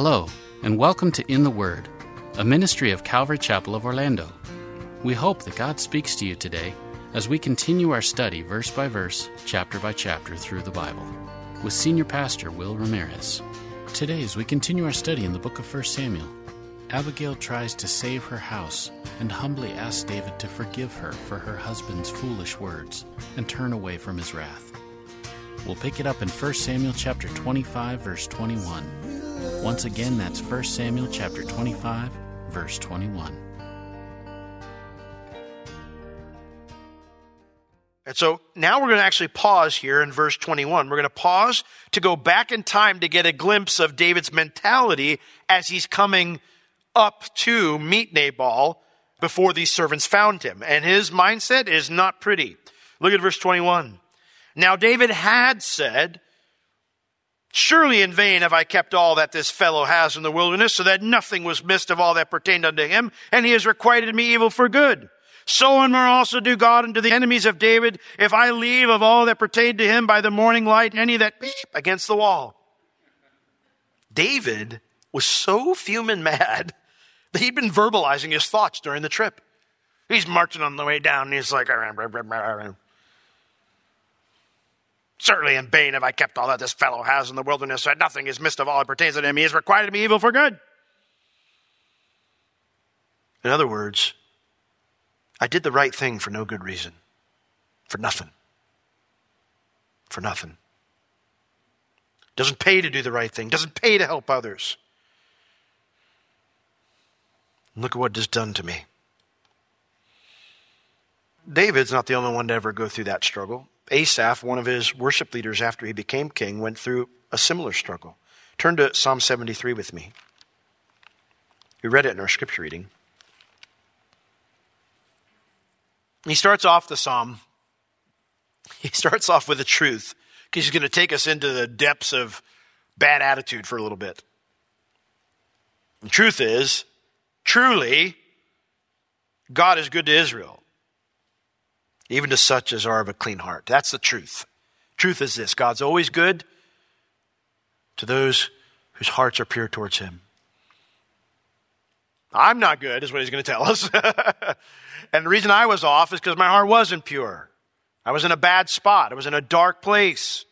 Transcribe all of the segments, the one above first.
Hello, and welcome to In the Word, a ministry of Calvary Chapel of Orlando. We hope that God speaks to you today as we continue our study verse by verse, chapter by chapter through the Bible with Senior Pastor Will Ramirez. Today, as we continue our study in the book of 1 Samuel, Abigail tries to save her house and humbly asks David to forgive her for her husband's foolish words and turn away from his wrath. We'll pick it up in 1 Samuel chapter 25 verse 21. Once again, that's 1 Samuel chapter 25, verse 21. And so now we're going to actually pause here in verse 21. We're going to pause to go back in time to get a glimpse of David's mentality as he's coming up to meet Nabal before these servants found him. And his mindset is not pretty. Look at verse 21. Now David had said, Surely in vain have I kept all that this fellow has in the wilderness, so that nothing was missed of all that pertained unto him, and he has requited me evil for good. So and more also do God unto the enemies of David, if I leave of all that pertained to him by the morning light any that beep against the wall. David was so fuming mad that he'd been verbalizing his thoughts during the trip. He's marching on the way down, and he's like, Certainly in vain have I kept all that this fellow has in the wilderness, that nothing is missed of all that pertains to him. He is required to be evil for good. In other words, I did the right thing for no good reason. For nothing. For nothing. Doesn't pay to do the right thing. Doesn't pay to help others. Look at what it has done to me. David's not the only one to ever go through that struggle. Asaph, one of his worship leaders after he became king, went through a similar struggle. Turn to Psalm 73 with me. We read it in our scripture reading. He starts off the psalm. He starts off with the truth because he's going to take us into the depths of bad attitude for a little bit. The truth is, truly, God is good to Israel even to such as are of a clean heart. That's the truth. Truth is this God's always good to those whose hearts are pure towards Him. I'm not good, is what He's going to tell us. and the reason I was off is because my heart wasn't pure. I was in a bad spot, I was in a dark place.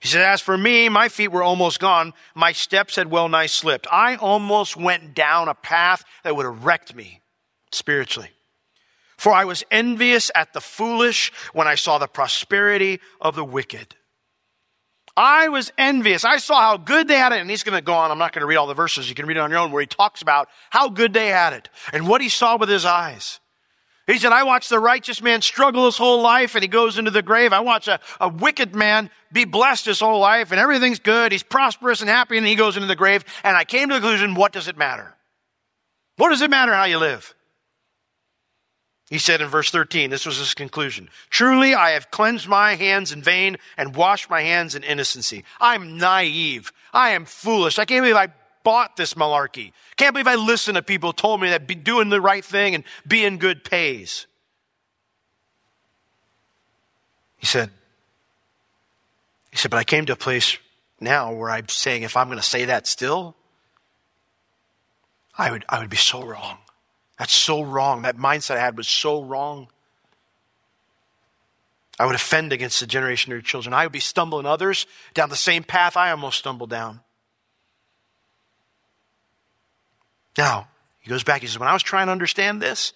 He said, As for me, my feet were almost gone. My steps had well nigh slipped. I almost went down a path that would have wrecked me spiritually. For I was envious at the foolish when I saw the prosperity of the wicked. I was envious. I saw how good they had it. And he's going to go on. I'm not going to read all the verses. You can read it on your own where he talks about how good they had it and what he saw with his eyes. He said, I watched the righteous man struggle his whole life and he goes into the grave. I watch a, a wicked man be blessed his whole life and everything's good. He's prosperous and happy and he goes into the grave. And I came to the conclusion, what does it matter? What does it matter how you live? He said in verse 13, this was his conclusion. Truly, I have cleansed my hands in vain and washed my hands in innocency. I'm naive. I am foolish. I can't believe I bought this malarkey. Can't believe I listened to people who told me that doing the right thing and being good pays. He said, he said, but I came to a place now where I'm saying if I'm going to say that still, I would, I would be so wrong. That's so wrong. That mindset I had was so wrong. I would offend against the generation of your children. I would be stumbling others down the same path I almost stumbled down. Now, he goes back. He says, When I was trying to understand this,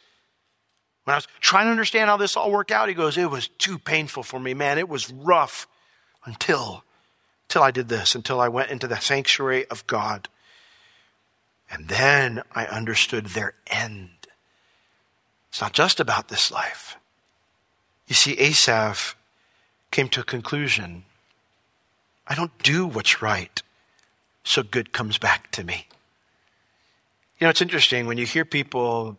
When I was trying to understand how this all worked out, he goes, It was too painful for me, man. It was rough until, until I did this, until I went into the sanctuary of God. And then I understood their end. It's not just about this life. You see, Asaph came to a conclusion I don't do what's right, so good comes back to me. You know, it's interesting when you hear people,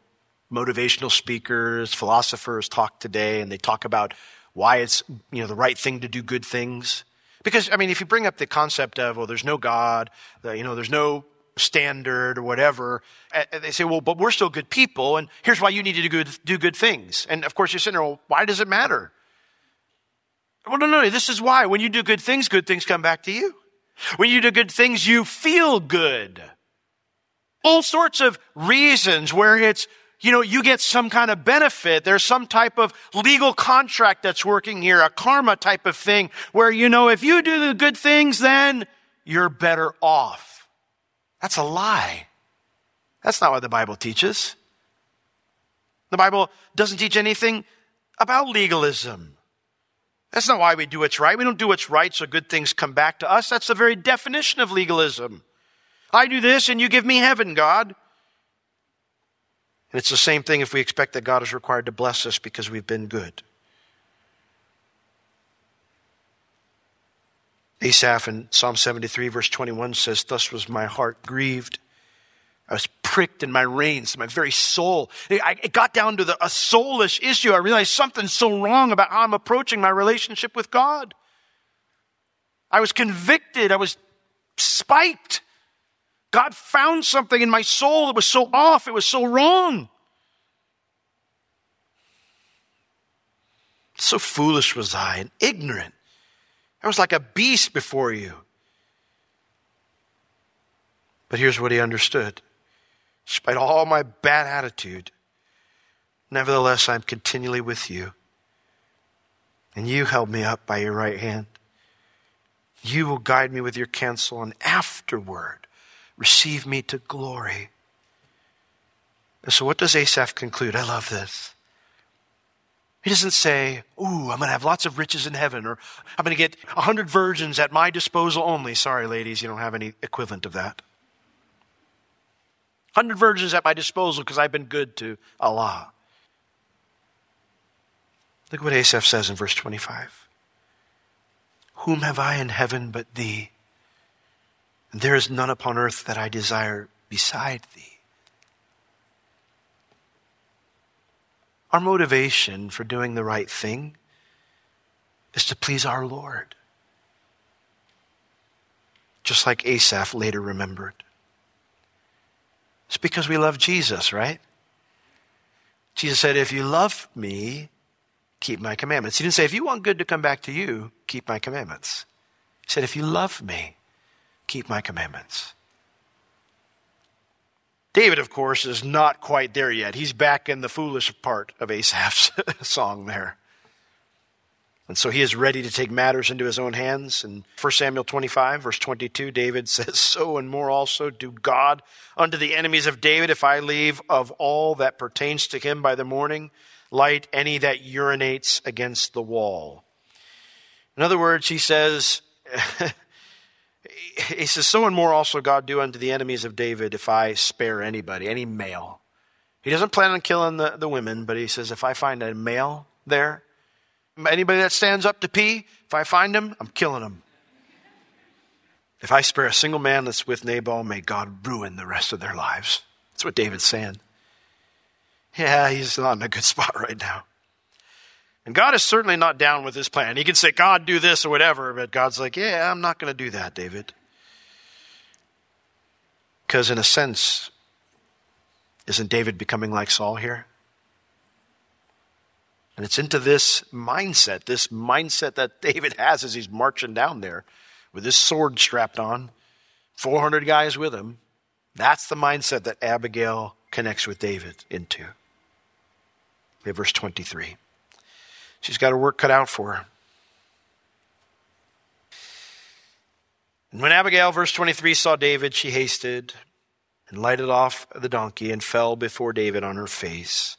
motivational speakers, philosophers talk today, and they talk about why it's, you know, the right thing to do good things. Because, I mean, if you bring up the concept of, well, there's no God, you know, there's no standard or whatever, and they say, well, but we're still good people, and here's why you need to do good, do good things. And of course, you're sitting there, well, why does it matter? Well, no, no, this is why. When you do good things, good things come back to you. When you do good things, you feel good. All sorts of reasons where it's, you know, you get some kind of benefit. There's some type of legal contract that's working here, a karma type of thing where, you know, if you do the good things, then you're better off. That's a lie. That's not what the Bible teaches. The Bible doesn't teach anything about legalism. That's not why we do what's right. We don't do what's right so good things come back to us. That's the very definition of legalism. I do this and you give me heaven, God. And it's the same thing if we expect that God is required to bless us because we've been good. Asaph in Psalm 73, verse 21 says, Thus was my heart grieved I was pricked in my reins, my very soul. it got down to the, a soulish issue. I realized something's so wrong about how I'm approaching my relationship with God. I was convicted. I was spiked. God found something in my soul that was so off. It was so wrong. So foolish was I and ignorant. I was like a beast before you. But here's what he understood despite all my bad attitude, nevertheless, I'm continually with you. And you held me up by your right hand. You will guide me with your counsel, and afterward receive me to glory. And so, what does Asaph conclude? I love this. He doesn't say, Ooh, I'm going to have lots of riches in heaven, or I'm going to get a hundred virgins at my disposal only. Sorry, ladies, you don't have any equivalent of that. 100 virgins at my disposal because I've been good to Allah. Look what Asaph says in verse 25. Whom have I in heaven but thee? And there is none upon earth that I desire beside thee. Our motivation for doing the right thing is to please our Lord. Just like Asaph later remembered. It's because we love Jesus, right? Jesus said, If you love me, keep my commandments. He didn't say, If you want good to come back to you, keep my commandments. He said, If you love me, keep my commandments. David, of course, is not quite there yet. He's back in the foolish part of Asaph's song there. And so he is ready to take matters into his own hands. In 1 Samuel 25, verse 22, David says, So and more also do God unto the enemies of David if I leave of all that pertains to him by the morning light any that urinates against the wall. In other words, he says, he says, So and more also God do unto the enemies of David if I spare anybody, any male. He doesn't plan on killing the, the women, but he says, if I find a male there, Anybody that stands up to pee, if I find him, I'm killing him. If I spare a single man that's with Nabal, may God ruin the rest of their lives. That's what David's saying. Yeah, he's not in a good spot right now. And God is certainly not down with his plan. He can say, God, do this or whatever, but God's like, yeah, I'm not going to do that, David. Because, in a sense, isn't David becoming like Saul here? And it's into this mindset, this mindset that David has as he's marching down there with his sword strapped on, 400 guys with him. That's the mindset that Abigail connects with David into. verse 23. She's got her work cut out for her. And when Abigail, verse 23, saw David, she hasted and lighted off the donkey and fell before David on her face.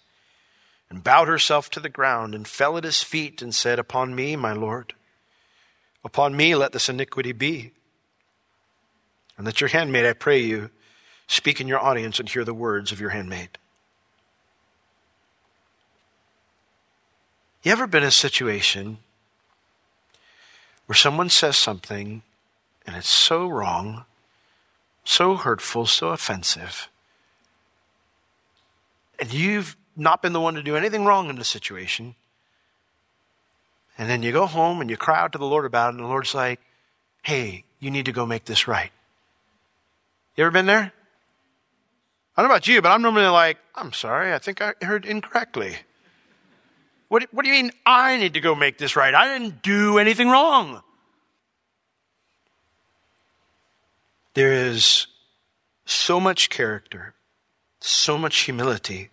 and bowed herself to the ground and fell at his feet and said, Upon me, my Lord, upon me let this iniquity be. And that your handmaid, I pray you, speak in your audience and hear the words of your handmaid. You ever been in a situation where someone says something and it's so wrong, so hurtful, so offensive, and you've not been the one to do anything wrong in the situation. And then you go home and you cry out to the Lord about it, and the Lord's like, hey, you need to go make this right. You ever been there? I don't know about you, but I'm normally like, I'm sorry, I think I heard incorrectly. What, what do you mean I need to go make this right? I didn't do anything wrong. There is so much character, so much humility,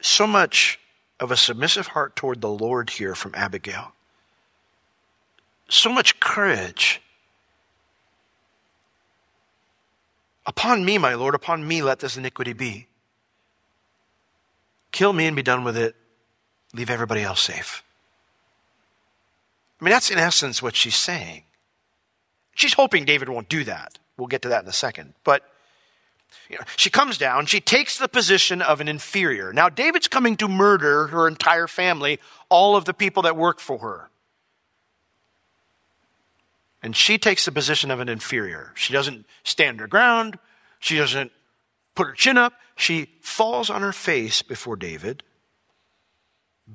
so much of a submissive heart toward the Lord here from Abigail. So much courage. Upon me, my Lord, upon me let this iniquity be. Kill me and be done with it. Leave everybody else safe. I mean, that's in essence what she's saying. She's hoping David won't do that. We'll get to that in a second. But you know, she comes down, she takes the position of an inferior. Now, David's coming to murder her entire family, all of the people that work for her. And she takes the position of an inferior. She doesn't stand her ground, she doesn't put her chin up. She falls on her face before David,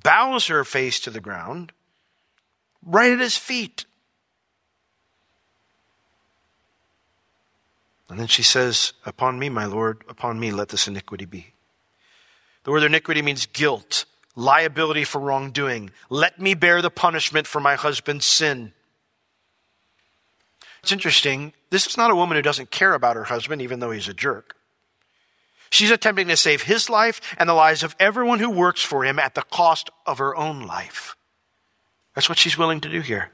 bows her face to the ground, right at his feet. And then she says, Upon me, my Lord, upon me let this iniquity be. The word iniquity means guilt, liability for wrongdoing. Let me bear the punishment for my husband's sin. It's interesting. This is not a woman who doesn't care about her husband, even though he's a jerk. She's attempting to save his life and the lives of everyone who works for him at the cost of her own life. That's what she's willing to do here.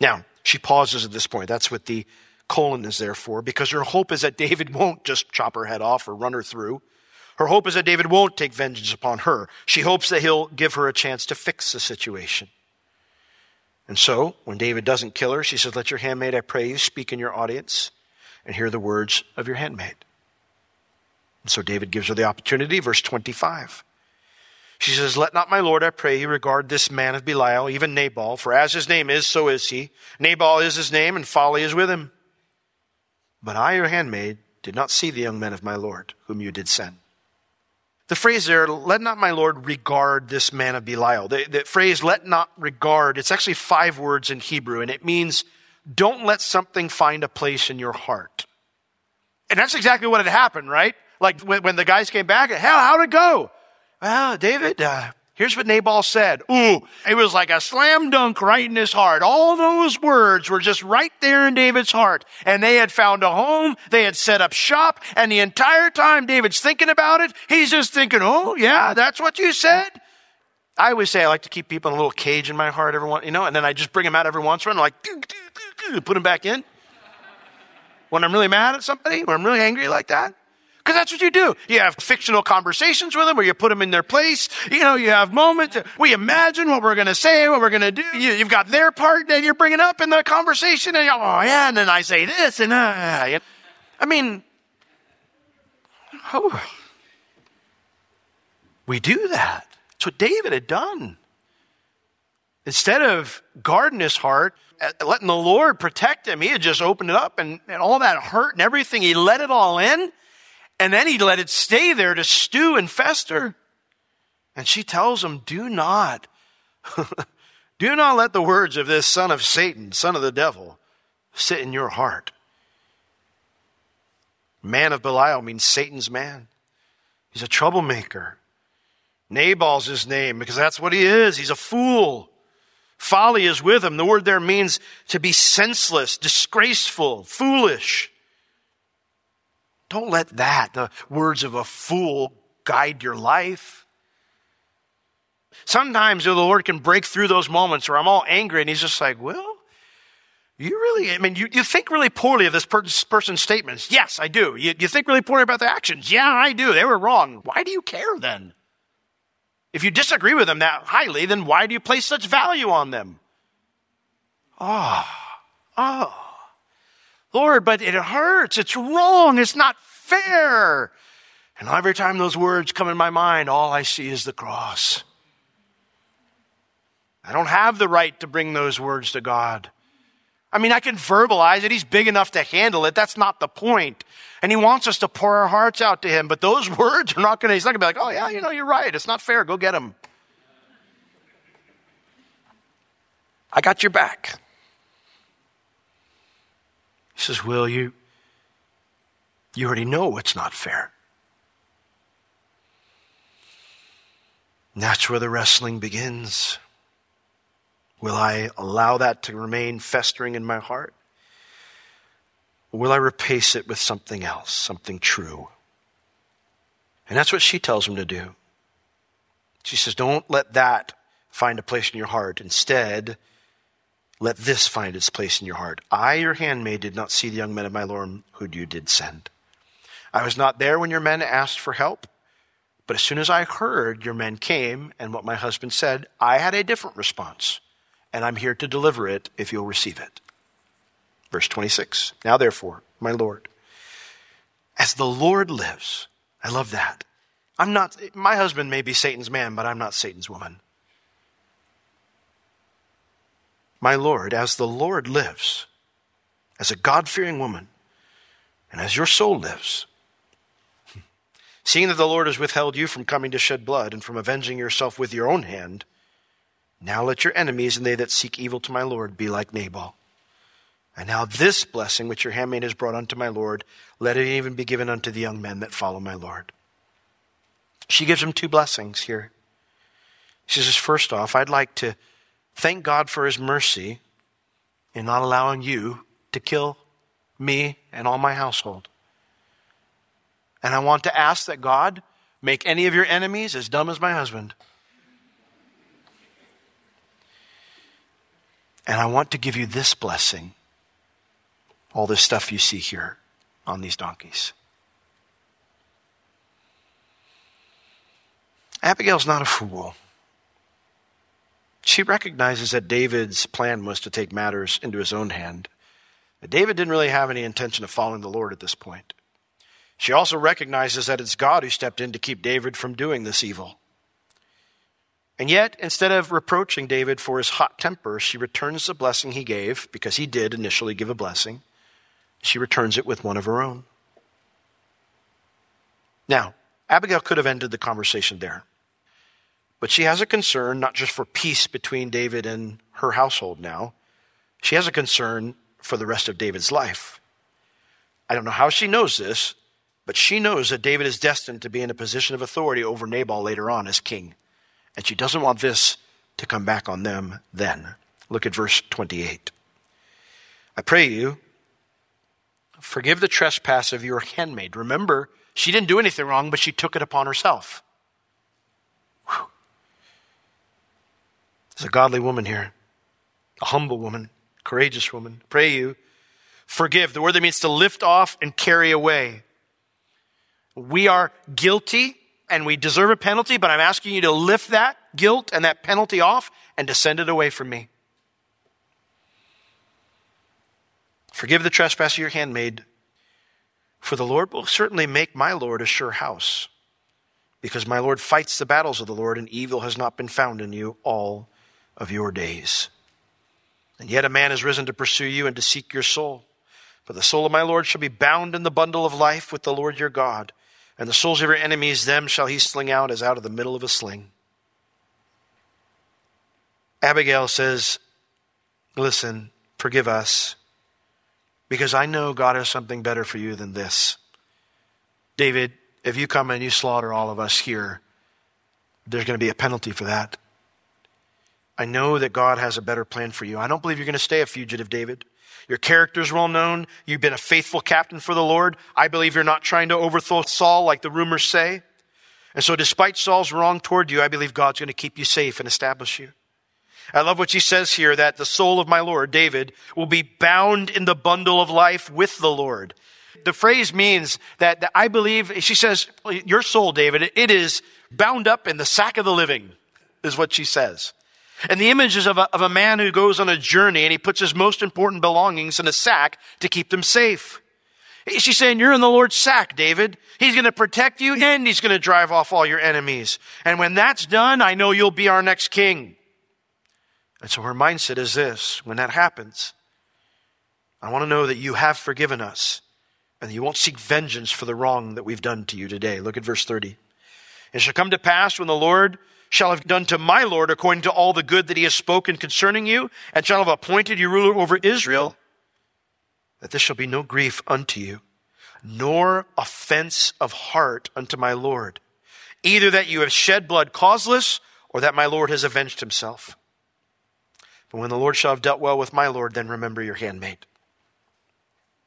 Now, she pauses at this point. That's what the colon is there for, because her hope is that David won't just chop her head off or run her through. Her hope is that David won't take vengeance upon her. She hopes that he'll give her a chance to fix the situation. And so, when David doesn't kill her, she says, Let your handmaid, I pray you, speak in your audience and hear the words of your handmaid. And so David gives her the opportunity, verse 25. She says, Let not my Lord, I pray you, regard this man of Belial, even Nabal, for as his name is, so is he. Nabal is his name, and folly is with him. But I, your handmaid, did not see the young men of my Lord, whom you did send. The phrase there, let not my Lord regard this man of Belial. The, the phrase, let not regard, it's actually five words in Hebrew, and it means don't let something find a place in your heart. And that's exactly what had happened, right? Like when, when the guys came back, hell, how'd it go? Well, David, uh, here's what Nabal said. Ooh, it was like a slam dunk right in his heart. All those words were just right there in David's heart. And they had found a home. They had set up shop. And the entire time David's thinking about it, he's just thinking, oh, yeah, that's what you said. I always say I like to keep people in a little cage in my heart every once, you know, and then I just bring them out every once in a while, like, put them back in. When I'm really mad at somebody, when I'm really angry like that, because that's what you do. You have fictional conversations with them where you put them in their place. You know, you have moments. We imagine what we're going to say, what we're going to do. You, have got their part that you're bringing up in the conversation. And oh, yeah. And then I say this and, uh, I mean, oh, we do that. That's what David had done. Instead of guarding his heart, uh, letting the Lord protect him, he had just opened it up and, and all that hurt and everything, he let it all in. And then he let it stay there to stew and fester. And she tells him, Do not, do not let the words of this son of Satan, son of the devil, sit in your heart. Man of Belial means Satan's man. He's a troublemaker. Nabal's his name because that's what he is. He's a fool. Folly is with him. The word there means to be senseless, disgraceful, foolish. Don't let that, the words of a fool, guide your life. Sometimes the Lord can break through those moments where I'm all angry and He's just like, well, You really, I mean, you, you think really poorly of this per- person's statements. Yes, I do. You, you think really poorly about their actions. Yeah, I do. They were wrong. Why do you care then? If you disagree with them that highly, then why do you place such value on them? Oh, oh. Lord, but it hurts. It's wrong. It's not fair. And every time those words come in my mind, all I see is the cross. I don't have the right to bring those words to God. I mean, I can verbalize it. He's big enough to handle it. That's not the point. And he wants us to pour our hearts out to him. But those words are not going to, he's not going to be like, oh, yeah, you know, you're right. It's not fair. Go get him. I got your back. He says, Will, you, you already know it's not fair. And that's where the wrestling begins. Will I allow that to remain festering in my heart? Will I replace it with something else, something true? And that's what she tells him to do. She says, Don't let that find a place in your heart. Instead, let this find its place in your heart. I, your handmaid, did not see the young men of my Lord whom you did send. I was not there when your men asked for help, but as soon as I heard your men came and what my husband said, I had a different response and I'm here to deliver it if you'll receive it. Verse 26. Now, therefore, my Lord, as the Lord lives, I love that. I'm not, my husband may be Satan's man, but I'm not Satan's woman. My Lord, as the Lord lives, as a God fearing woman, and as your soul lives, seeing that the Lord has withheld you from coming to shed blood and from avenging yourself with your own hand, now let your enemies and they that seek evil to my Lord be like Nabal. And now this blessing which your handmaid has brought unto my Lord, let it even be given unto the young men that follow my Lord. She gives him two blessings here. She says, first off, I'd like to thank God for his mercy in not allowing you to kill me and all my household. And I want to ask that God make any of your enemies as dumb as my husband. And I want to give you this blessing all this stuff you see here on these donkeys. Abigail's not a fool. She recognizes that David's plan was to take matters into his own hand. David didn't really have any intention of following the Lord at this point. She also recognizes that it's God who stepped in to keep David from doing this evil. And yet, instead of reproaching David for his hot temper, she returns the blessing he gave, because he did initially give a blessing. She returns it with one of her own. Now, Abigail could have ended the conversation there. But she has a concern not just for peace between David and her household now, she has a concern for the rest of David's life. I don't know how she knows this, but she knows that David is destined to be in a position of authority over Nabal later on as king. And she doesn't want this to come back on them then. Look at verse 28. I pray you, forgive the trespass of your handmaid. Remember, she didn't do anything wrong, but she took it upon herself. Whew. There's a godly woman here, a humble woman, courageous woman. Pray you, forgive. The word that means to lift off and carry away. We are guilty and we deserve a penalty, but I'm asking you to lift that guilt and that penalty off and to send it away from me. Forgive the trespass of your handmaid, for the Lord will certainly make my Lord a sure house, because my Lord fights the battles of the Lord, and evil has not been found in you all of your days. And yet a man has risen to pursue you and to seek your soul. But the soul of my Lord shall be bound in the bundle of life with the Lord your God and the souls of your enemies, them shall he sling out as out of the middle of a sling. Abigail says, Listen, forgive us, because I know God has something better for you than this. David, if you come and you slaughter all of us here, there's going to be a penalty for that. I know that God has a better plan for you. I don't believe you're going to stay a fugitive, David. Your character is well known. You've been a faithful captain for the Lord. I believe you're not trying to overthrow Saul like the rumors say. And so, despite Saul's wrong toward you, I believe God's going to keep you safe and establish you. I love what she says here that the soul of my Lord, David, will be bound in the bundle of life with the Lord. The phrase means that, that I believe, she says, your soul, David, it is bound up in the sack of the living, is what she says. And the image is of a, of a man who goes on a journey and he puts his most important belongings in a sack to keep them safe. She's saying, You're in the Lord's sack, David. He's going to protect you and he's going to drive off all your enemies. And when that's done, I know you'll be our next king. And so her mindset is this when that happens, I want to know that you have forgiven us and you won't seek vengeance for the wrong that we've done to you today. Look at verse 30. It shall come to pass when the Lord shall have done to my Lord according to all the good that he has spoken concerning you, and shall have appointed you ruler over Israel, that this shall be no grief unto you, nor offense of heart unto my Lord, either that you have shed blood causeless, or that my Lord has avenged himself. But when the Lord shall have dealt well with my Lord, then remember your handmaid.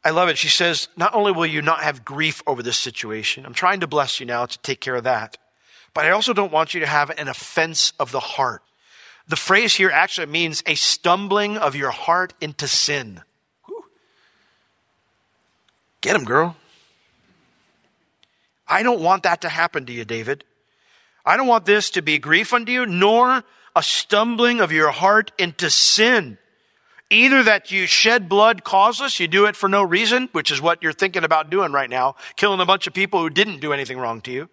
I love it. She says, Not only will you not have grief over this situation, I'm trying to bless you now to take care of that, but I also don't want you to have an offense of the heart. The phrase here actually means a stumbling of your heart into sin. Whew. Get him, girl. I don't want that to happen to you, David. I don't want this to be grief unto you, nor a stumbling of your heart into sin. Either that you shed blood causeless, you do it for no reason, which is what you're thinking about doing right now, killing a bunch of people who didn't do anything wrong to you,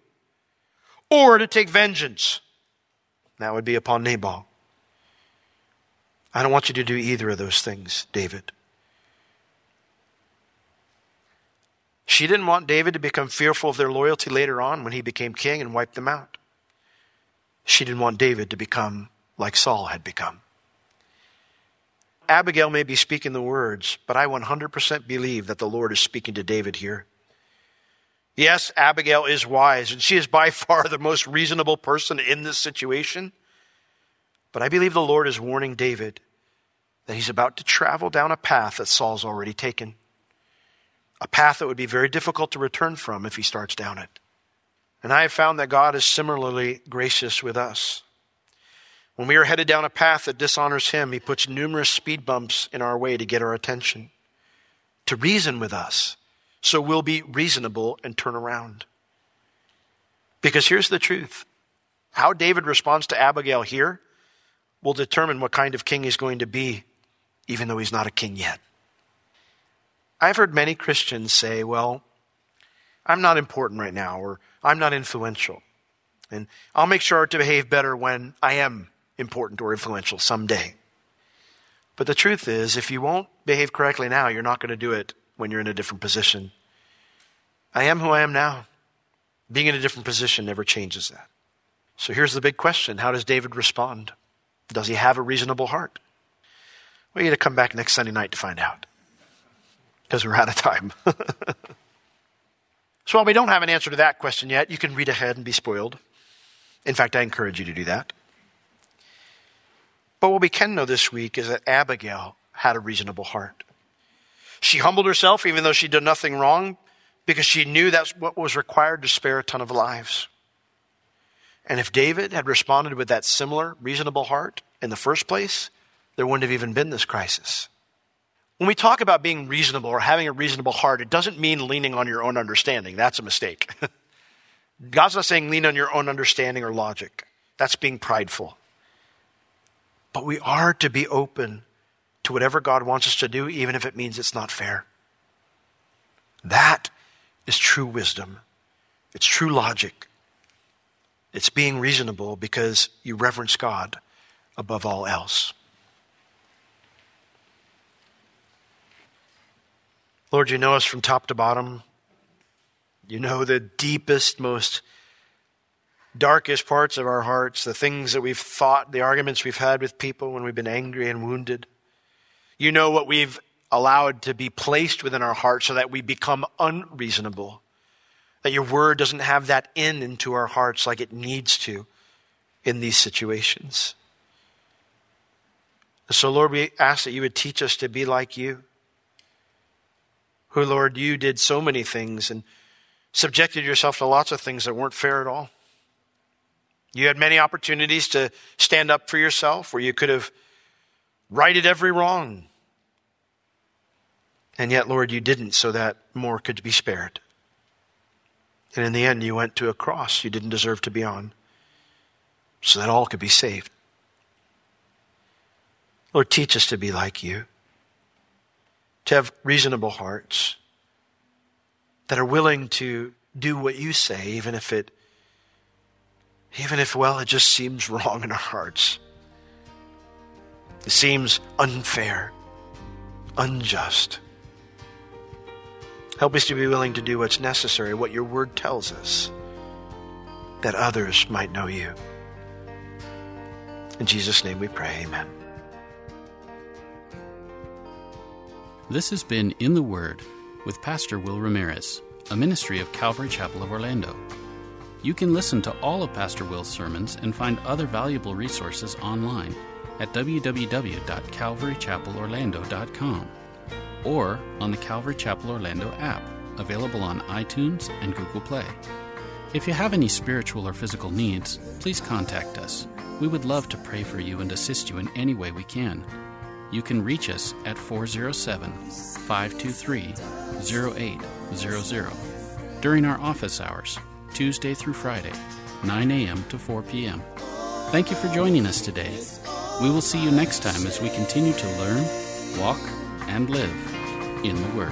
or to take vengeance. That would be upon Nabal. I don't want you to do either of those things, David. She didn't want David to become fearful of their loyalty later on when he became king and wiped them out. She didn't want David to become like Saul had become. Abigail may be speaking the words, but I 100% believe that the Lord is speaking to David here. Yes, Abigail is wise, and she is by far the most reasonable person in this situation. But I believe the Lord is warning David that he's about to travel down a path that Saul's already taken. A path that would be very difficult to return from if he starts down it. And I have found that God is similarly gracious with us. When we are headed down a path that dishonors Him, He puts numerous speed bumps in our way to get our attention, to reason with us, so we'll be reasonable and turn around. Because here's the truth how David responds to Abigail here will determine what kind of king he's going to be, even though he's not a king yet. I've heard many Christians say, well, I'm not important right now, or I'm not influential. And I'll make sure to behave better when I am important or influential someday. But the truth is, if you won't behave correctly now, you're not going to do it when you're in a different position. I am who I am now. Being in a different position never changes that. So here's the big question How does David respond? Does he have a reasonable heart? Well, you to come back next Sunday night to find out. Because we're out of time. so while we don't have an answer to that question yet, you can read ahead and be spoiled. In fact, I encourage you to do that. But what we can know this week is that Abigail had a reasonable heart. She humbled herself, even though she did nothing wrong, because she knew that's what was required to spare a ton of lives. And if David had responded with that similar reasonable heart in the first place, there wouldn't have even been this crisis. When we talk about being reasonable or having a reasonable heart, it doesn't mean leaning on your own understanding. That's a mistake. God's not saying lean on your own understanding or logic. That's being prideful. But we are to be open to whatever God wants us to do, even if it means it's not fair. That is true wisdom. It's true logic. It's being reasonable because you reverence God above all else. Lord, you know us from top to bottom. You know the deepest, most darkest parts of our hearts, the things that we've thought, the arguments we've had with people when we've been angry and wounded. You know what we've allowed to be placed within our hearts so that we become unreasonable. That your word doesn't have that in into our hearts like it needs to in these situations. So, Lord, we ask that you would teach us to be like you. Who, Lord, you did so many things and subjected yourself to lots of things that weren't fair at all. You had many opportunities to stand up for yourself where you could have righted every wrong. And yet, Lord, you didn't so that more could be spared. And in the end, you went to a cross you didn't deserve to be on so that all could be saved. Lord, teach us to be like you, to have reasonable hearts that are willing to do what you say, even if it, even if, well, it just seems wrong in our hearts. It seems unfair, unjust. Help us to be willing to do what's necessary, what your word tells us, that others might know you. In Jesus' name we pray, amen. This has been In the Word with Pastor Will Ramirez, a ministry of Calvary Chapel of Orlando. You can listen to all of Pastor Will's sermons and find other valuable resources online at www.calvarychapelorlando.com or on the Calvary Chapel Orlando app, available on iTunes and Google Play. If you have any spiritual or physical needs, please contact us. We would love to pray for you and assist you in any way we can. You can reach us at 407 523 0800 during our office hours, Tuesday through Friday, 9 a.m. to 4 p.m. Thank you for joining us today. We will see you next time as we continue to learn, walk, and live in the Word.